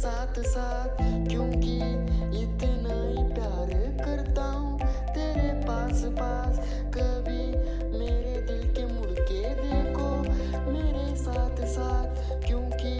साथ साथ, क्योंकि इतना ही प्यार करता हूँ। तेरे पास पास कभी मेरे दिल के मुड़के देखो। मेरे साथ साथ, क्योंकि